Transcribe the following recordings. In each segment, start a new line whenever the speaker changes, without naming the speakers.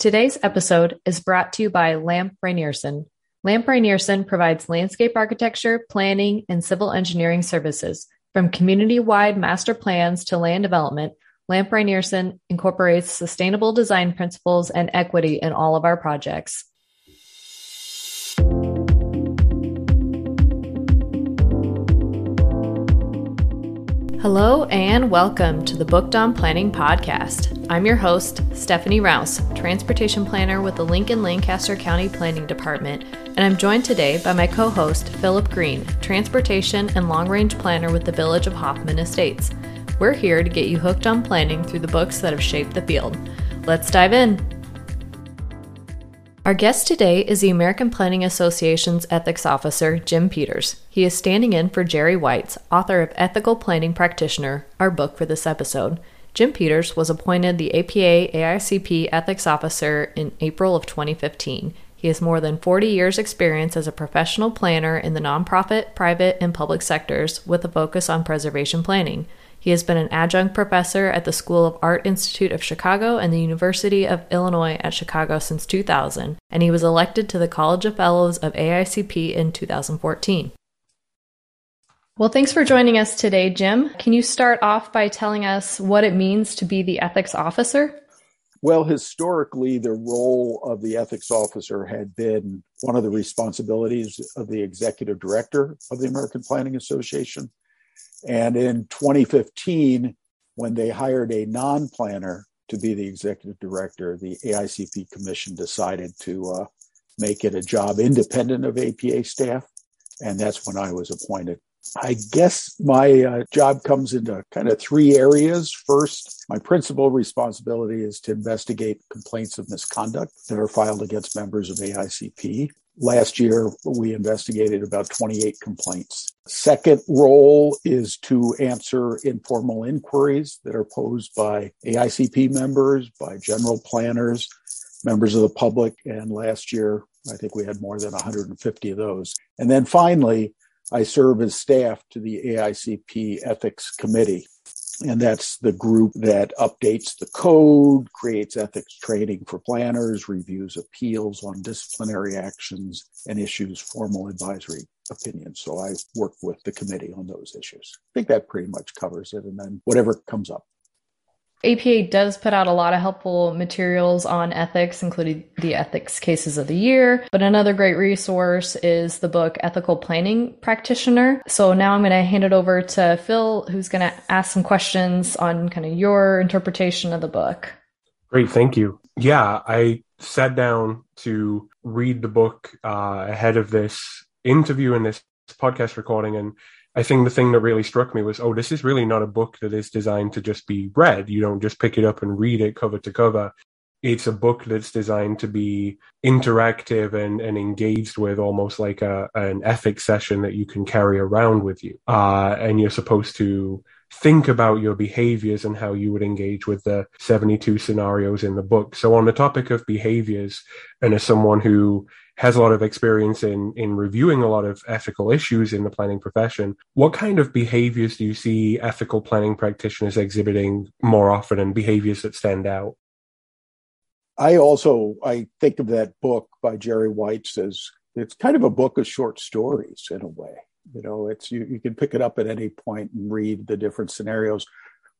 Today's episode is brought to you by Lamp Rynearson. Lamp Rynearson provides landscape architecture, planning, and civil engineering services. From community-wide master plans to land development, Lamp Rynearson incorporates sustainable design principles and equity in all of our projects. Hello and welcome to the Booked on Planning podcast. I'm your host, Stephanie Rouse, transportation planner with the Lincoln Lancaster County Planning Department, and I'm joined today by my co host, Philip Green, transportation and long range planner with the Village of Hoffman Estates. We're here to get you hooked on planning through the books that have shaped the field. Let's dive in. Our guest today is the American Planning Association's ethics officer, Jim Peters. He is standing in for Jerry Weitz, author of Ethical Planning Practitioner, our book for this episode. Jim Peters was appointed the APA AICP ethics officer in April of 2015. He has more than 40 years' experience as a professional planner in the nonprofit, private, and public sectors with a focus on preservation planning. He has been an adjunct professor at the School of Art Institute of Chicago and the University of Illinois at Chicago since 2000, and he was elected to the College of Fellows of AICP in 2014. Well, thanks for joining us today, Jim. Can you start off by telling us what it means to be the ethics officer?
Well, historically, the role of the ethics officer had been one of the responsibilities of the executive director of the American Planning Association. And in 2015, when they hired a non planner to be the executive director, the AICP commission decided to uh, make it a job independent of APA staff. And that's when I was appointed. I guess my uh, job comes into kind of three areas. First, my principal responsibility is to investigate complaints of misconduct that are filed against members of AICP. Last year, we investigated about 28 complaints. Second role is to answer informal inquiries that are posed by AICP members, by general planners, members of the public. And last year, I think we had more than 150 of those. And then finally, I serve as staff to the AICP Ethics Committee. And that's the group that updates the code, creates ethics training for planners, reviews appeals on disciplinary actions, and issues formal advisory opinions. So I work with the committee on those issues. I think that pretty much covers it. And then whatever comes up.
APA does put out a lot of helpful materials on ethics, including the ethics cases of the year. But another great resource is the book Ethical Planning Practitioner. So now I'm going to hand it over to Phil, who's going to ask some questions on kind of your interpretation of the book.
Great. Thank you. Yeah, I sat down to read the book uh, ahead of this interview and this podcast recording and I think the thing that really struck me was, oh, this is really not a book that is designed to just be read. You don't just pick it up and read it cover to cover. It's a book that's designed to be interactive and, and engaged with almost like a, an ethics session that you can carry around with you. Uh, and you're supposed to think about your behaviors and how you would engage with the 72 scenarios in the book. So on the topic of behaviors, and as someone who has a lot of experience in in reviewing a lot of ethical issues in the planning profession. What kind of behaviors do you see ethical planning practitioners exhibiting more often and behaviors that stand out?
I also I think of that book by Jerry Weitz as it's kind of a book of short stories in a way. You know, it's you, you can pick it up at any point and read the different scenarios.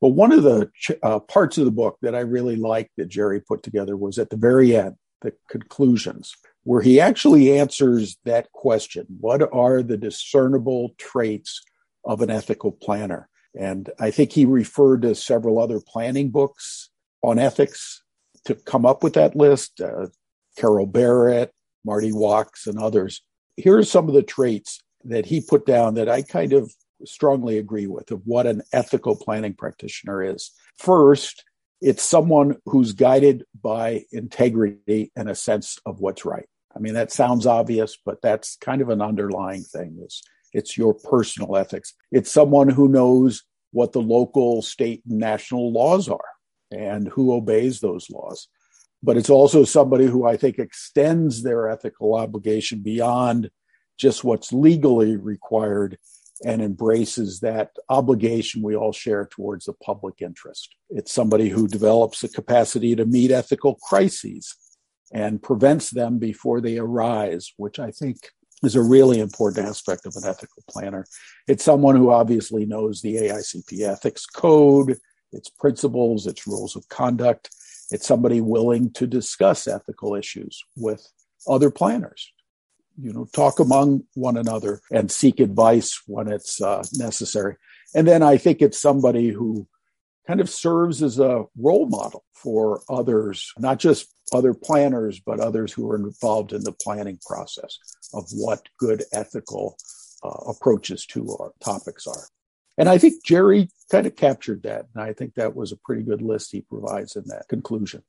But one of the uh, parts of the book that I really liked that Jerry put together was at the very end, the conclusions where he actually answers that question What are the discernible traits of an ethical planner? And I think he referred to several other planning books on ethics to come up with that list uh, Carol Barrett, Marty Wachs, and others. Here are some of the traits that he put down that I kind of strongly agree with of what an ethical planning practitioner is. First, it's someone who's guided by integrity and a sense of what's right. I mean, that sounds obvious, but that's kind of an underlying thing. It's, it's your personal ethics. It's someone who knows what the local, state, and national laws are and who obeys those laws. But it's also somebody who I think extends their ethical obligation beyond just what's legally required and embraces that obligation we all share towards the public interest. It's somebody who develops the capacity to meet ethical crises and prevents them before they arise, which I think is a really important aspect of an ethical planner. It's someone who obviously knows the AICP ethics code, its principles, its rules of conduct. It's somebody willing to discuss ethical issues with other planners. You know, talk among one another and seek advice when it's uh, necessary. And then I think it's somebody who kind of serves as a role model for others, not just other planners, but others who are involved in the planning process of what good ethical uh, approaches to our topics are. And I think Jerry kind of captured that. And I think that was a pretty good list he provides in that conclusion.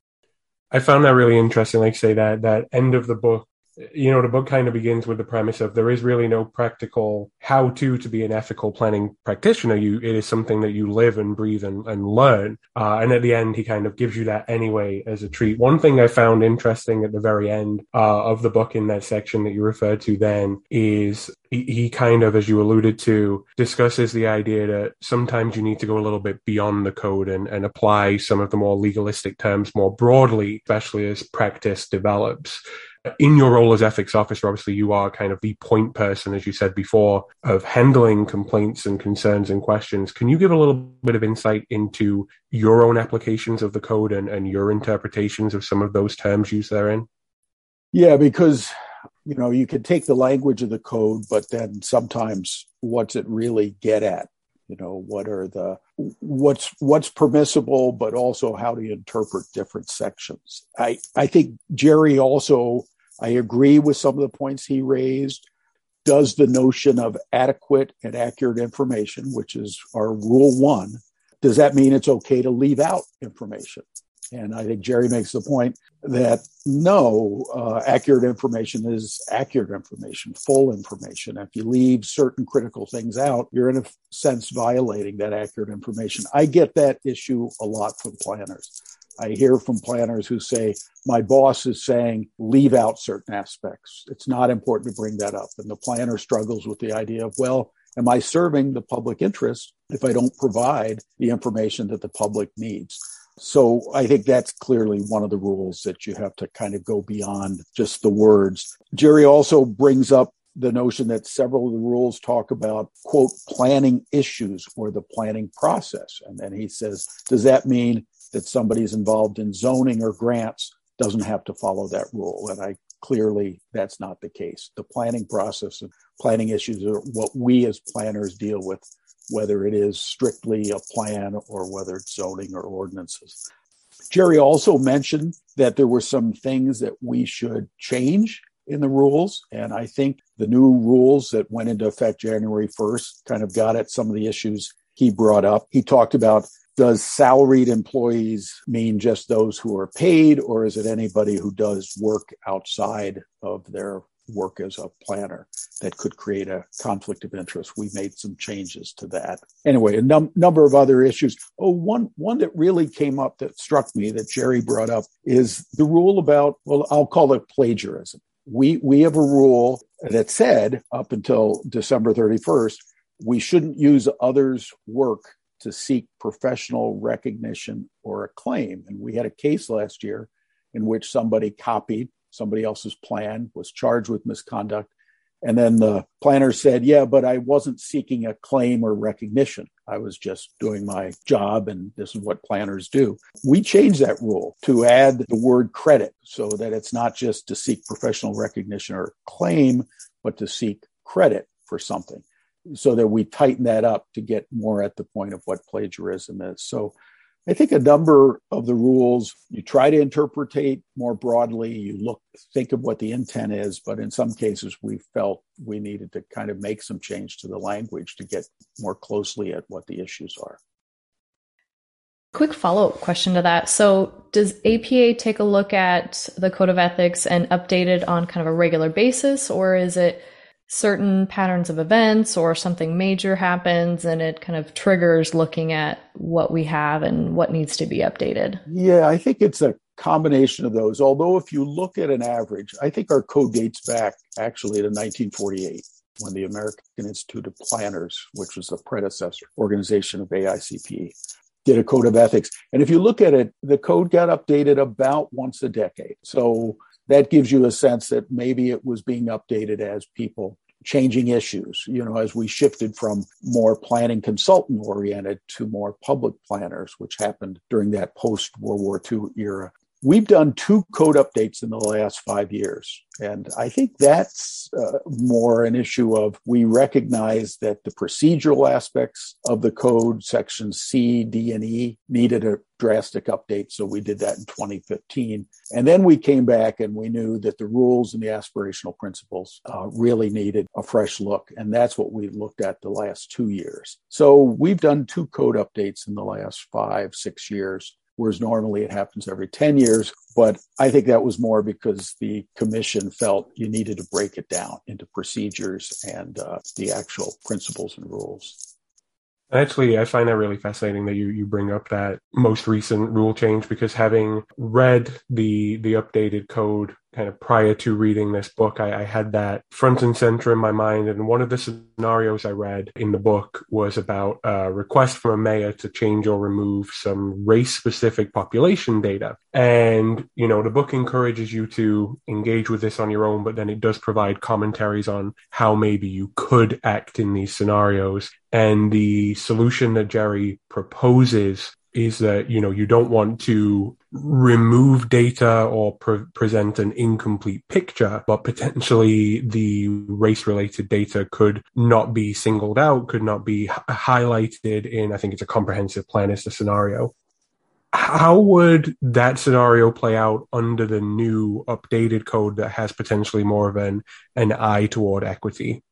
I found that really interesting. Like say that that end of the book you know, the book kind of begins with the premise of there is really no practical how to to be an ethical planning practitioner. You, it is something that you live and breathe and, and learn. Uh, and at the end, he kind of gives you that anyway as a treat. One thing I found interesting at the very end uh, of the book in that section that you referred to then is he, he kind of, as you alluded to, discusses the idea that sometimes you need to go a little bit beyond the code and, and apply some of the more legalistic terms more broadly, especially as practice develops in your role as ethics officer, obviously you are kind of the point person, as you said before, of handling complaints and concerns and questions. Can you give a little bit of insight into your own applications of the code and, and your interpretations of some of those terms used therein?
Yeah, because you know you can take the language of the code, but then sometimes what's it really get at? You know, what are the what's what's permissible, but also how to interpret different sections. I I think Jerry also I agree with some of the points he raised. Does the notion of adequate and accurate information, which is our rule one, does that mean it's okay to leave out information? And I think Jerry makes the point that no, uh, accurate information is accurate information, full information. If you leave certain critical things out, you're in a sense violating that accurate information. I get that issue a lot from planners. I hear from planners who say, my boss is saying, leave out certain aspects. It's not important to bring that up. And the planner struggles with the idea of, well, am I serving the public interest if I don't provide the information that the public needs? So I think that's clearly one of the rules that you have to kind of go beyond just the words. Jerry also brings up the notion that several of the rules talk about quote planning issues or the planning process and then he says does that mean that somebody is involved in zoning or grants doesn't have to follow that rule. And I clearly that's not the case. The planning process and planning issues are what we as planners deal with, whether it is strictly a plan or whether it's zoning or ordinances. Jerry also mentioned that there were some things that we should change in the rules. And I think the new rules that went into effect January 1st kind of got at some of the issues he brought up. He talked about does salaried employees mean just those who are paid, or is it anybody who does work outside of their work as a planner that could create a conflict of interest? We made some changes to that. Anyway, a num- number of other issues. Oh, one one that really came up that struck me that Jerry brought up is the rule about well, I'll call it plagiarism. We we have a rule that said up until December 31st, we shouldn't use others' work to seek professional recognition or acclaim. And we had a case last year in which somebody copied somebody else's plan, was charged with misconduct. And then the planner said, Yeah, but I wasn't seeking acclaim or recognition. I was just doing my job, and this is what planners do. We changed that rule to add the word credit so that it's not just to seek professional recognition or acclaim, but to seek credit for something so that we tighten that up to get more at the point of what plagiarism is. So I think a number of the rules you try to interpretate more broadly, you look think of what the intent is, but in some cases we felt we needed to kind of make some change to the language to get more closely at what the issues are.
Quick follow up question to that. So, does APA take a look at the code of ethics and update it on kind of a regular basis, or is it certain patterns of events or something major happens and it kind of triggers looking at what we have and what needs to be updated.
Yeah, I think it's a combination of those. Although, if you look at an average, I think our code dates back actually to 1948 when the American Institute of Planners, which was the predecessor organization of AICP, did a code of ethics. And if you look at it, the code got updated about once a decade. So that gives you a sense that maybe it was being updated as people changing issues, you know, as we shifted from more planning consultant oriented to more public planners, which happened during that post World War II era. We've done two code updates in the last five years. And I think that's uh, more an issue of we recognize that the procedural aspects of the code, sections C, D, and E, needed a drastic update. So we did that in 2015. And then we came back and we knew that the rules and the aspirational principles uh, really needed a fresh look. And that's what we looked at the last two years. So we've done two code updates in the last five, six years whereas normally it happens every 10 years. But I think that was more because the commission felt you needed to break it down into procedures and uh, the actual principles and rules.
Actually, I find that really fascinating that you, you bring up that most recent rule change because having read the the updated code kind of prior to reading this book, I, I, had that front and center in my mind. And one of the scenarios I read in the book was about a request from a mayor to change or remove some race specific population data. And, you know, the book encourages you to engage with this on your own, but then it does provide commentaries on how maybe you could act in these scenarios. And the solution that Jerry proposes is that you know you don't want to remove data or pre- present an incomplete picture but potentially the race related data could not be singled out could not be h- highlighted in i think it's a comprehensive plan is the scenario. How would that scenario play out under the new updated code that has potentially more of an an eye toward equity?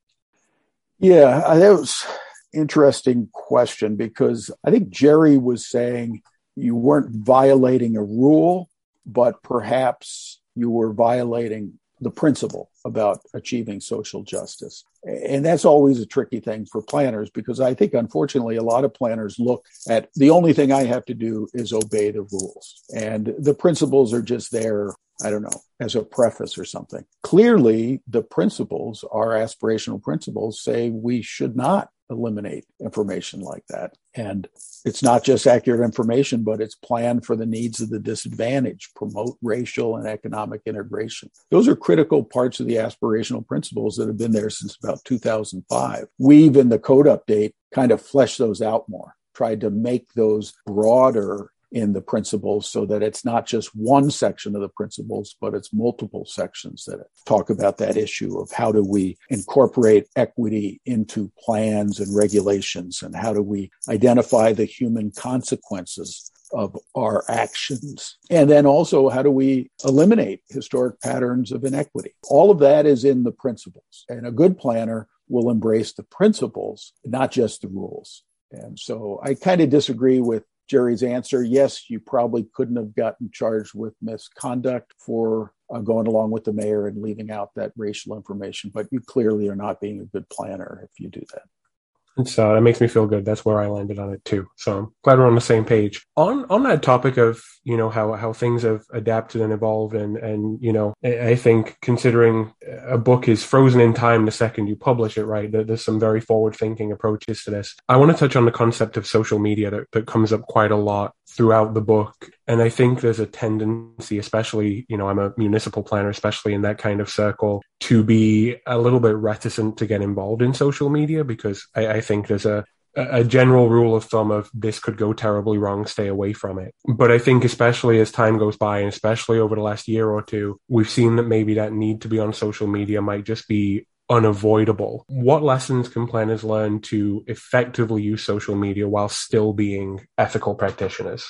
Yeah that was interesting question because I think Jerry was saying you weren't violating a rule, but perhaps you were violating the principle about achieving social justice. And that's always a tricky thing for planners because I think, unfortunately, a lot of planners look at the only thing I have to do is obey the rules. And the principles are just there, I don't know, as a preface or something. Clearly, the principles, our aspirational principles, say we should not eliminate information like that. And it's not just accurate information, but it's planned for the needs of the disadvantaged, promote racial and economic integration. Those are critical parts of the aspirational principles that have been there since about 2005. We've in the code update kind of fleshed those out more, tried to make those broader in the principles so that it's not just one section of the principles, but it's multiple sections that talk about that issue of how do we incorporate equity into plans and regulations and how do we identify the human consequences of our actions. And then also, how do we eliminate historic patterns of inequity? All of that is in the principles. And a good planner will embrace the principles, not just the rules. And so I kind of disagree with Jerry's answer, yes, you probably couldn't have gotten charged with misconduct for uh, going along with the mayor and leaving out that racial information, but you clearly are not being a good planner if you do that.
So that makes me feel good. That's where I landed on it too. So I'm glad we're on the same page. On on that topic of you know how how things have adapted and evolved, and and you know I think considering a book is frozen in time the second you publish it, right? There's some very forward thinking approaches to this. I want to touch on the concept of social media that, that comes up quite a lot throughout the book. And I think there's a tendency, especially, you know, I'm a municipal planner, especially in that kind of circle, to be a little bit reticent to get involved in social media because I, I think there's a, a general rule of thumb of this could go terribly wrong, stay away from it. But I think especially as time goes by and especially over the last year or two, we've seen that maybe that need to be on social media might just be unavoidable. What lessons can planners learn to effectively use social media while still being ethical practitioners?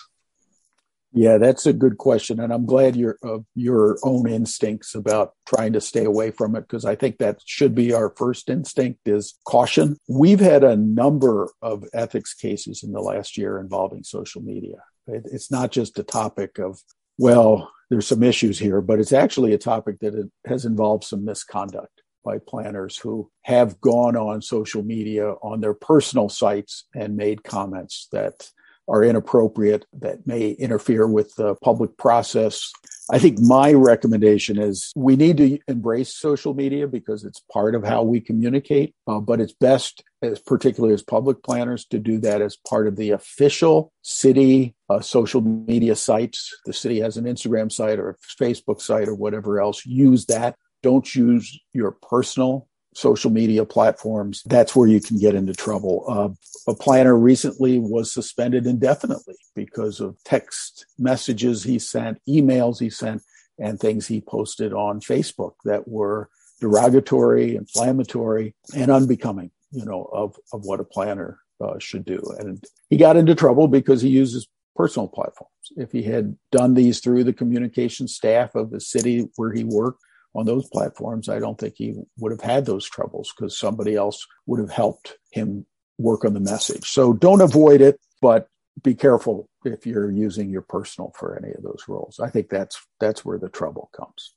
Yeah, that's a good question, and I'm glad you're of your own instincts about trying to stay away from it because I think that should be our first instinct is caution. We've had a number of ethics cases in the last year involving social media. It, it's not just a topic of well, there's some issues here, but it's actually a topic that has involved some misconduct by planners who have gone on social media on their personal sites and made comments that are inappropriate, that may interfere with the public process. I think my recommendation is we need to embrace social media because it's part of how we communicate, uh, but it's best, as particularly as public planners, to do that as part of the official city uh, social media sites. The city has an Instagram site or a Facebook site or whatever else. Use that. Don't use your personal social media platforms, that's where you can get into trouble. Uh, a planner recently was suspended indefinitely because of text messages he sent, emails he sent, and things he posted on Facebook that were derogatory, inflammatory, and unbecoming, you know, of, of what a planner uh, should do. And he got into trouble because he uses personal platforms. If he had done these through the communication staff of the city where he worked, on those platforms, I don't think he would have had those troubles because somebody else would have helped him work on the message. So don't avoid it, but be careful if you're using your personal for any of those roles. I think that's that's where the trouble comes.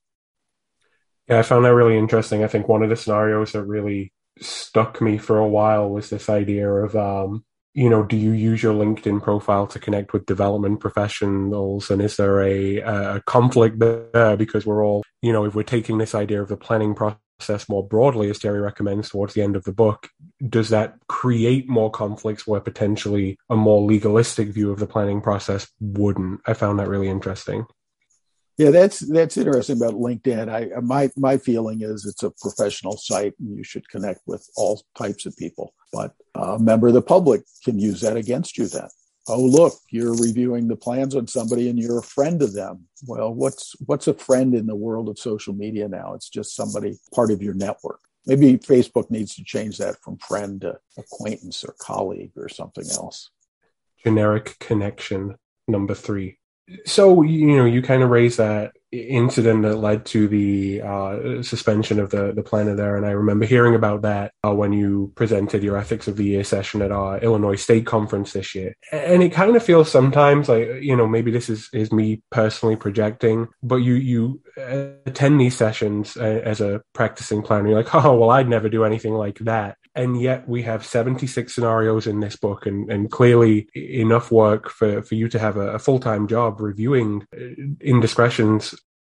Yeah, I found that really interesting. I think one of the scenarios that really stuck me for a while was this idea of um, you know, do you use your LinkedIn profile to connect with development professionals? And is there a, a conflict there? Because we're all, you know, if we're taking this idea of the planning process more broadly, as Jerry recommends towards the end of the book, does that create more conflicts where potentially a more legalistic view of the planning process wouldn't? I found that really interesting.
Yeah, that's that's interesting about LinkedIn. I my my feeling is it's a professional site and you should connect with all types of people. But a member of the public can use that against you then. Oh, look, you're reviewing the plans on somebody and you're a friend of them. Well, what's what's a friend in the world of social media now? It's just somebody part of your network. Maybe Facebook needs to change that from friend to acquaintance or colleague or something else.
Generic connection number three so you know you kind of raise that incident that led to the uh, suspension of the the planner there, and I remember hearing about that uh, when you presented your ethics of the year session at our Illinois State conference this year. And it kind of feels sometimes like you know maybe this is is me personally projecting, but you you attend these sessions uh, as a practicing planner, you're like, oh well, I'd never do anything like that. And yet we have 76 scenarios in this book and, and clearly enough work for, for you to have a, a full-time job reviewing uh, indiscretions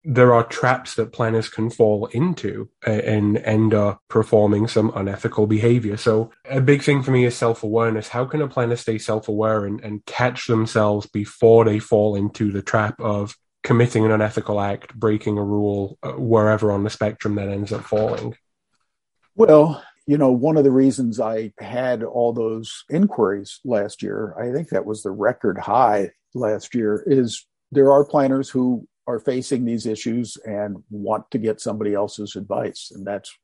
there are traps that planners can fall into and end up performing some unethical behavior. So a big thing for me is self-awareness. How can a planner stay self-aware and, and catch themselves before they fall into the trap of committing an unethical act, breaking a rule, uh, wherever on the spectrum that ends up falling?
Well, you know, one of the reasons I had all those inquiries last year, I think that was the record high last year, is there are planners who are facing these issues and want to get somebody else's advice. And that's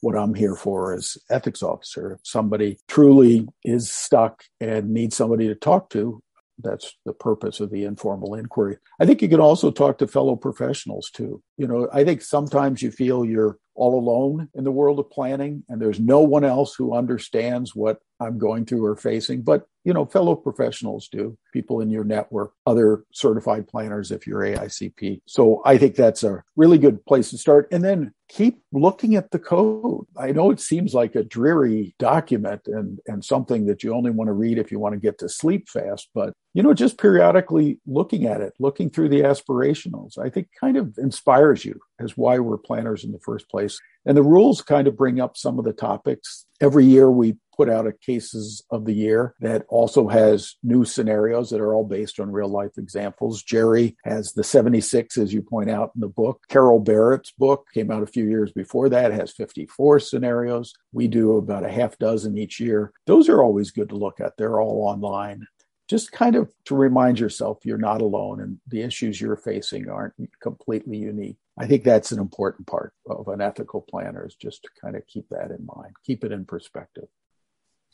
what I'm here for as ethics officer. If somebody truly is stuck and needs somebody to talk to, that's the purpose of the informal inquiry. I think you can also talk to fellow professionals too. You know, I think sometimes you feel you're all alone in the world of planning and there's no one else who understands what I'm going through or facing, but you know, fellow professionals do, people in your network, other certified planners if you're AICP. So I think that's a really good place to start. And then keep looking at the code. I know it seems like a dreary document and, and something that you only want to read if you want to get to sleep fast, but you know, just periodically looking at it, looking through the aspirationals, I think kind of inspires you as why we're planners in the first place. And the rules kind of bring up some of the topics. Every year we put out a cases of the year that also has new scenarios that are all based on real life examples. Jerry has the 76, as you point out in the book. Carol Barrett's book came out a few years before that, has 54 scenarios. We do about a half dozen each year. Those are always good to look at. They're all online just kind of to remind yourself you're not alone and the issues you're facing aren't completely unique. I think that's an important part of an ethical planner is just to kind of keep that in mind, keep it in perspective.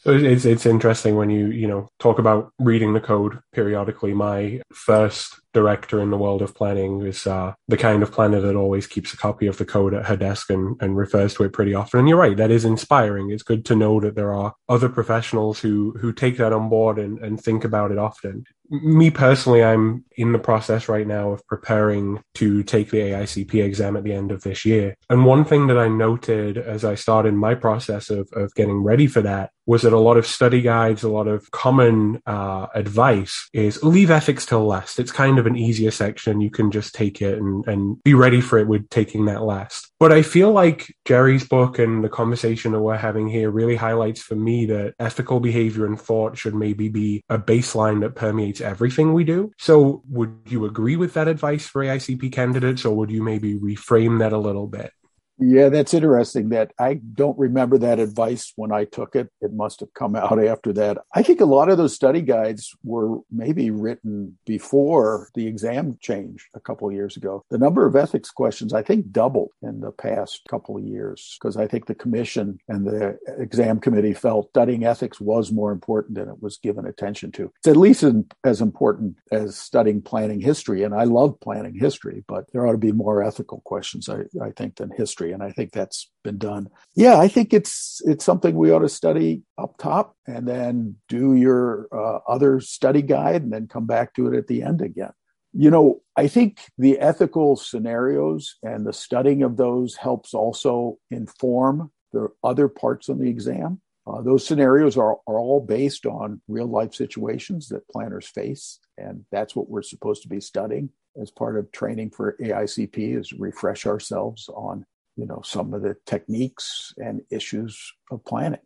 So it's it's interesting when you you know talk about reading the code periodically. My first director in the world of planning is uh, the kind of planner that always keeps a copy of the code at her desk and, and refers to it pretty often. And you're right, that is inspiring. It's good to know that there are other professionals who who take that on board and, and think about it often me personally, I'm in the process right now of preparing to take the AICP exam at the end of this year. And one thing that I noted as I started my process of, of getting ready for that was that a lot of study guides, a lot of common uh, advice is leave ethics till last. It's kind of an easier section. You can just take it and, and be ready for it with taking that last. But I feel like Jerry's book and the conversation that we're having here really highlights for me that ethical behavior and thought should maybe be a baseline that permeates everything we do. So would you agree with that advice for AICP candidates or would you maybe reframe that a little bit?
Yeah, that's interesting that I don't remember that advice when I took it. It must have come out after that. I think a lot of those study guides were maybe written before the exam change a couple of years ago. The number of ethics questions, I think, doubled in the past couple of years because I think the commission and the exam committee felt studying ethics was more important than it was given attention to. It's at least as important as studying planning history. And I love planning history, but there ought to be more ethical questions, I, I think, than history history, and I think that's been done. Yeah, I think it's it's something we ought to study up top, and then do your uh, other study guide, and then come back to it at the end again. You know, I think the ethical scenarios and the studying of those helps also inform the other parts of the exam. Uh, those scenarios are, are all based on real life situations that planners face, and that's what we're supposed to be studying as part of training for AICP is refresh ourselves on you know some of the techniques and issues of planning.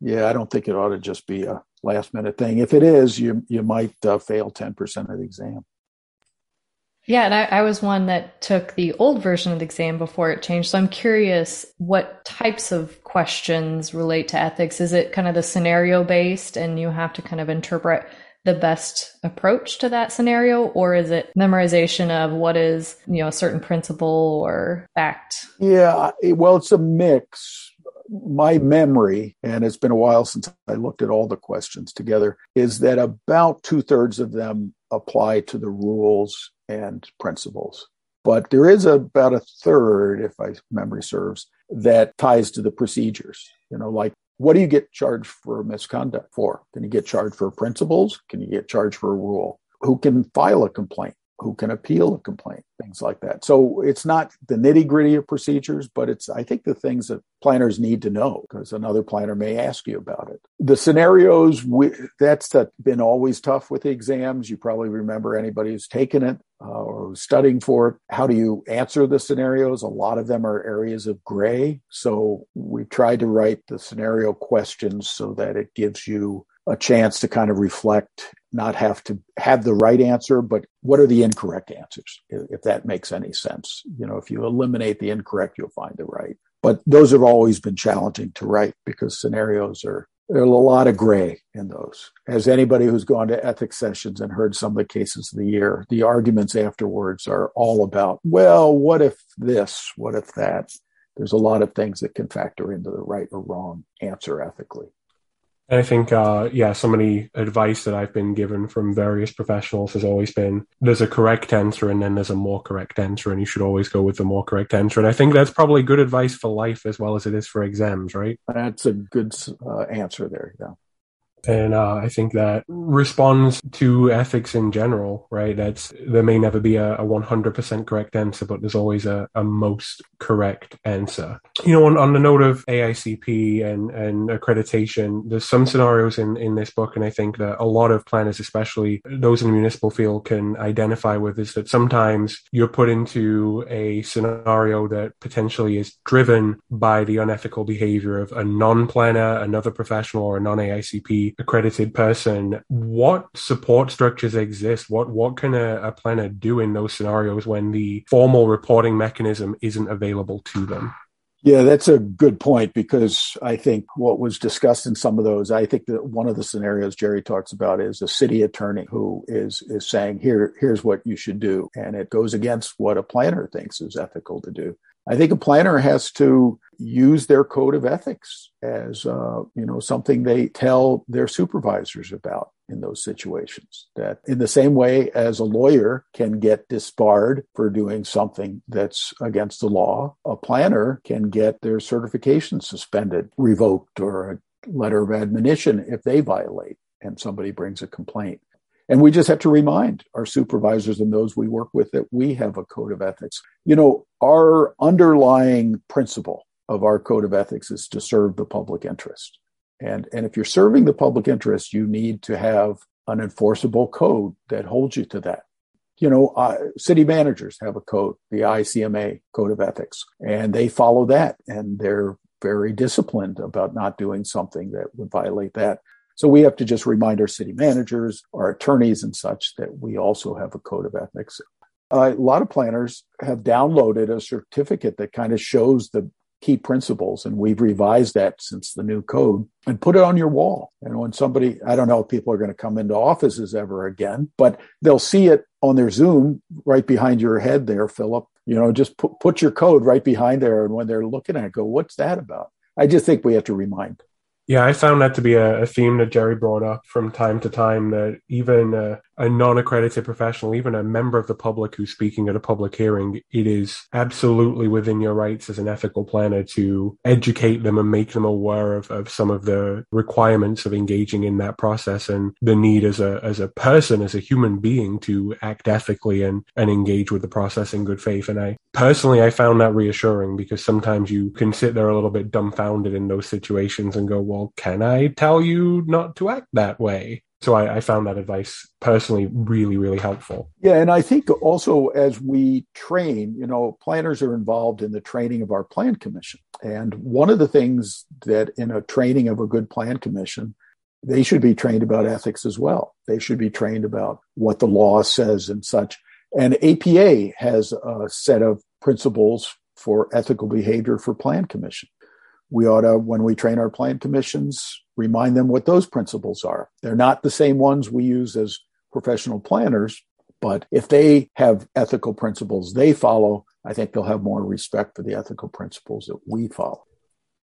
Yeah, I don't think it ought to just be a last minute thing. If it is, you you might uh, fail ten percent of the exam.
Yeah, and I, I, was one that took the old version of the exam before it changed. So I'm curious what types of questions relate to ethics. Is it kind of the scenario based and you have to kind of interpret the best approach to that scenario or is it memorization of what is you know a certain principle or fact?
Yeah well it's a mix. My memory and it's been a while since i looked at all the questions together is that about two-thirds of them apply to the rules and principles. But there is about a third if my memory serves that ties to the procedures. You know like what do you get charged for misconduct for? Can you get charged for principles? Can you get charged for a rule? Who can file a complaint? Who can appeal a complaint? Things like that. So it's not the nitty gritty of procedures, but it's, I think, the things that planners need to know because another planner may ask you about it. The scenarios, we, that's been always tough with the exams. You probably remember anybody who's taken it uh, or studying for it. How do you answer the scenarios? A lot of them are areas of gray. So we've tried to write the scenario questions so that it gives you a chance to kind of reflect, not have to have the right answer, but what are the incorrect answers? If that makes any sense. You know, if you eliminate the incorrect, you'll find the right. But those have always been challenging to write because scenarios are there's a lot of gray in those. As anybody who's gone to ethics sessions and heard some of the cases of the year, the arguments afterwards are all about, well, what if this? What if that? There's a lot of things that can factor into the right or wrong answer ethically.
I think, uh, yeah, so many advice that I've been given from various professionals has always been there's a correct answer and then there's a more correct answer, and you should always go with the more correct answer. And I think that's probably good advice for life as well as it is for exams, right?
That's a good uh, answer there. Yeah.
And uh, I think that responds to ethics in general, right? That's there may never be a, a 100% correct answer, but there's always a, a most correct answer. You know, on, on the note of AICP and, and accreditation, there's some scenarios in, in this book, and I think that a lot of planners, especially those in the municipal field, can identify with is that sometimes you're put into a scenario that potentially is driven by the unethical behavior of a non-planner, another professional, or a accredited person, what support structures exist? What what can a, a planner do in those scenarios when the formal reporting mechanism isn't available to them?
Yeah, that's a good point because I think what was discussed in some of those, I think that one of the scenarios Jerry talks about is a city attorney who is is saying here here's what you should do, and it goes against what a planner thinks is ethical to do. I think a planner has to use their code of ethics as uh, you know something they tell their supervisors about in those situations. That in the same way as a lawyer can get disbarred for doing something that's against the law, a planner can get their certification suspended, revoked, or a letter of admonition if they violate and somebody brings a complaint. And we just have to remind our supervisors and those we work with that we have a code of ethics. You know, our underlying principle of our code of ethics is to serve the public interest. And, and if you're serving the public interest, you need to have an enforceable code that holds you to that. You know, uh, city managers have a code, the ICMA code of ethics, and they follow that and they're very disciplined about not doing something that would violate that. So we have to just remind our city managers, our attorneys and such that we also have a code of ethics. Uh, a lot of planners have downloaded a certificate that kind of shows the key principles and we've revised that since the new code and put it on your wall. And when somebody i don't know if people are going to come into offices ever again but they'll see it on their zoom right behind your head there philip. You know just put, put your code right behind there and when they're looking at it go what's that about? I just think we have to remind
yeah, I found that to be a, a, theme that Jerry brought up from time to time that even uh, a non accredited professional, even a member of the public who's speaking at a public hearing, it is absolutely within your rights as an ethical planner to educate them and make them aware of, of some of the requirements of engaging in that process and the need as a, as a person, as a human being to act ethically and, and engage with the process in good faith. And I personally, I found that reassuring because sometimes you can sit there a little bit dumbfounded in those situations and go, well, can I tell you not to act that way? So I, I, found that advice personally really, really helpful.
Yeah, and I think also as we train, you know, planners are involved in the training of our plan commission. And one of the things that in a training of a good plan commission, they should be trained about ethics as well. They should be trained about what the law says and such. And APA has a set of principles for ethical behavior for plan commission we ought to, when we train our plan commissions, remind them what those principles are. They're not the same ones we use as professional planners, but if they have ethical principles they follow, I think they'll have more respect for the ethical principles that we follow.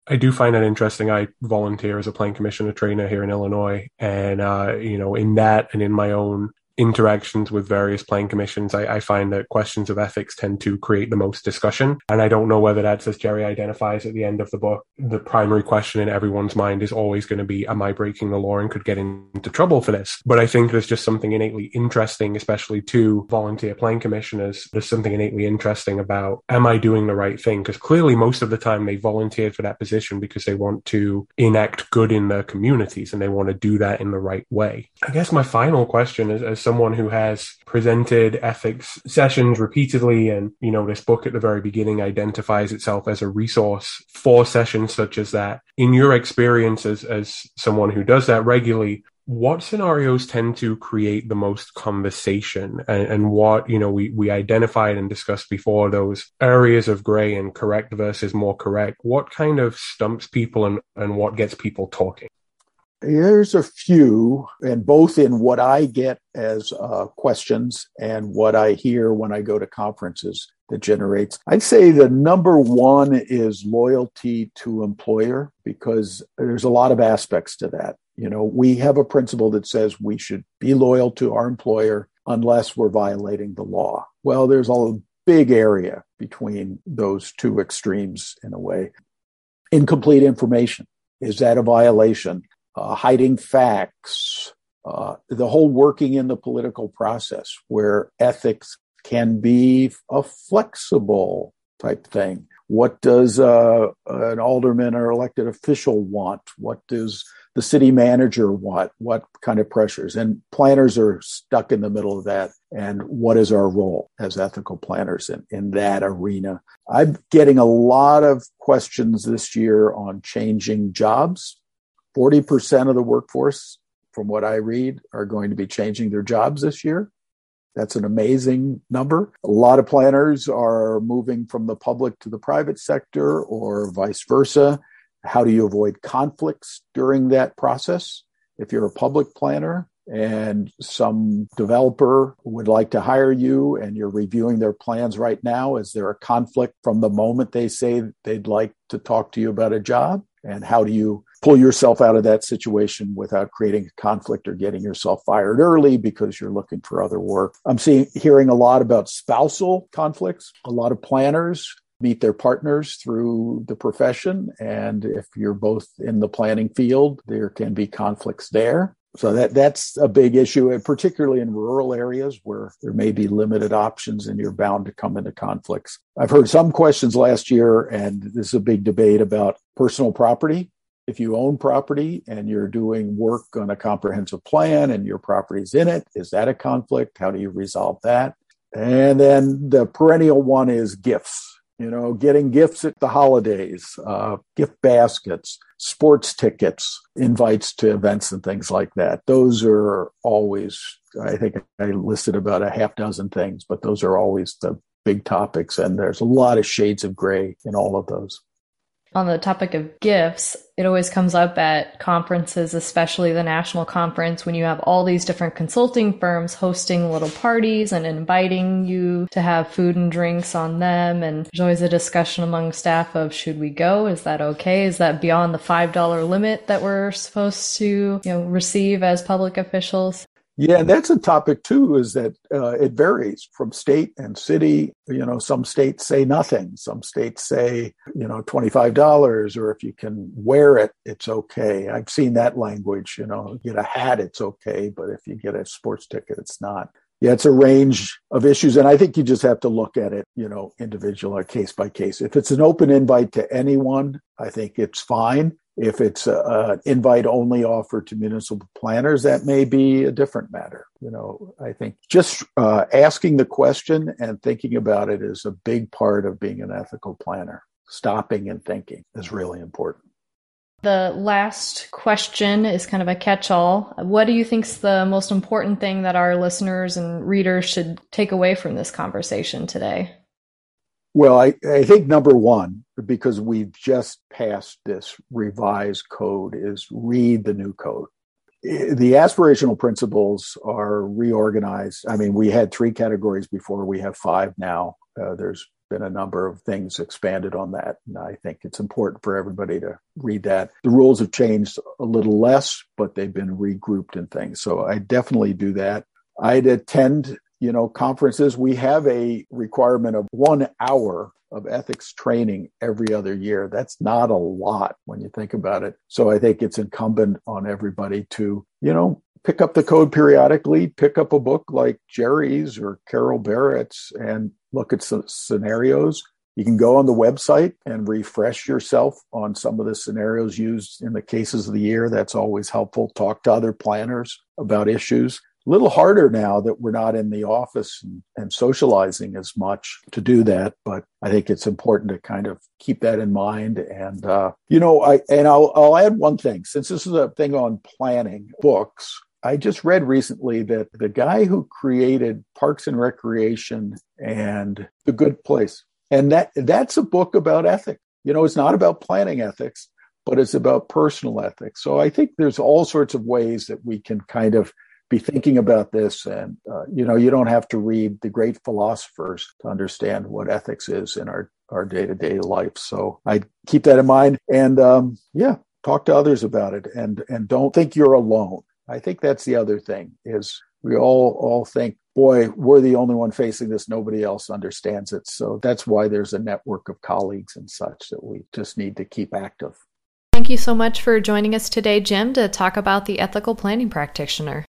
I do find that interesting. I volunteer as a plan commissioner trainer here in Illinois, and uh, you know, in that and in my own interactions with various plan commissions, I, I, find that questions of ethics tend to create the most discussion. And I don't know whether that's as Jerry identifies at the end of the book. The primary question in everyone's mind is always going to be, am I breaking the law and could get into trouble for this? But I think there's just something innately interesting, especially to volunteer plan commissioners. There's something innately interesting about, am I doing the right thing? Because clearly most of the time they volunteered for that position because they want to enact good in their communities and they want to do that in the right way. I guess my final question is, as someone who has presented ethics sessions repeatedly and you know this book at the very beginning identifies itself as a resource for sessions such as that. In your experience as, as someone who does that regularly what scenarios tend to create the most conversation? And, and, what you know we, we identified and discussed before those areas of gray and correct versus more correct. What kind of stumps people and, and what gets people talking
Here's a few, and both in what I get as uh, questions and what I hear when I go to conferences that generates. I'd say the number one is loyalty to employer because there's a lot of aspects to that. You know, we have a principle that says we should be loyal to our employer unless we're violating the law. Well, there's a big area between those two extremes in a way. Incomplete information. Is that a violation? Uh, hiding facts, uh, the whole working in the political process where ethics can be a flexible type thing. What does uh, an alderman or elected official want? What does the city manager want? What kind of pressures? And planners are stuck in the middle of that. And what is our role as ethical planners in, in that arena? I'm getting a lot of questions this year on changing jobs 40% of the workforce, from what I read, are going to be changing their jobs this year. That's an amazing number. A lot of planners are moving from the public to the private sector or vice versa. How do you avoid conflicts during that process? If you're a public planner and some developer would like to hire you and you're reviewing their plans right now, is there a conflict from the moment they say they'd like to talk to you about a job? And how do you pull yourself out of that situation without creating a conflict or getting yourself fired early because you're looking for other work. I'm seeing hearing a lot about spousal conflicts. A lot of planners meet their partners through the profession and if you're both in the planning field there can be conflicts there so that that's a big issue and particularly in rural areas where there may be limited options and you're bound to come into conflicts i've heard some questions last year and this is a big debate about personal property if you own property and you're doing work on a comprehensive plan and your property's in it, is that a conflict? How do you resolve that? And then the perennial one is gifts. You know, getting gifts at the holidays, uh, gift baskets, sports tickets, invites to events and things like that. Those are always, I think I listed about a half dozen things, but those are always the big topics. And there's a lot of shades of gray in all of those
on the topic of gifts, it always comes up at conferences, especially the national conference, when you have all these different consulting firms hosting little parties and inviting you to have food and drinks on them. And there's always a discussion among staff of should we go? Is that okay? Is that beyond the $5 limit that we're supposed to, you know, receive as public officials?
Yeah, and that's a topic too. Is that uh, it varies from state and city. You know, some states say nothing. Some states say you know twenty five dollars, or if you can wear it, it's okay. I've seen that language. You know, get a hat, it's okay, but if you get a sports ticket, it's not. Yeah, it's a range of issues, and I think you just have to look at it, you know, individual or case by case. If it's an open invite to anyone, I think it's fine. If it's an invite only offer to municipal planners, that may be a different matter. You know, I think just uh, asking the question and thinking about it is a big part of being an ethical planner. Stopping and thinking is really important.
The last question is kind of a catch all. What do you think is the most important thing that our listeners and readers should take away from this conversation today?
Well, I, I think number one, because we've just passed this revised code, is read the new code. The aspirational principles are reorganized. I mean, we had three categories before, we have five now. Uh, there's been a number of things expanded on that. And I think it's important for everybody to read that. The rules have changed a little less, but they've been regrouped and things. So I definitely do that. I'd attend you know, conferences, we have a requirement of one hour of ethics training every other year. That's not a lot when you think about it. So I think it's incumbent on everybody to, you know, pick up the code periodically, pick up a book like Jerry's or Carol Barrett's and look at some scenarios. You can go on the website and refresh yourself on some of the scenarios used in the cases of the year. That's always helpful. Talk to other planners about issues little harder now that we're not in the office and, and, socializing as much to do that. But I think it's important to kind of keep that in mind. And, uh, you know, I, and I'll, I'll add one thing since this is a thing on planning books. I just read recently that the guy who created Parks and Recreation and The Good Place, and that that's a book about ethics. You know, it's not about planning ethics, but it's about personal ethics. So I think there's all sorts of ways that we can kind of be thinking about this. And, uh, you know, you don't have to read the great philosophers to understand what ethics is in our, our day to day life. So I keep that in mind. And, um, yeah, talk to others about it and, and don't think you're alone. I think that's the other thing is we all, all think, boy, we're the only one facing this. Nobody else understands it. So that's why there's a network of colleagues and such that we just need to keep active.
Thank you so much for joining us today, Jim, to talk about the ethical planning practitioner.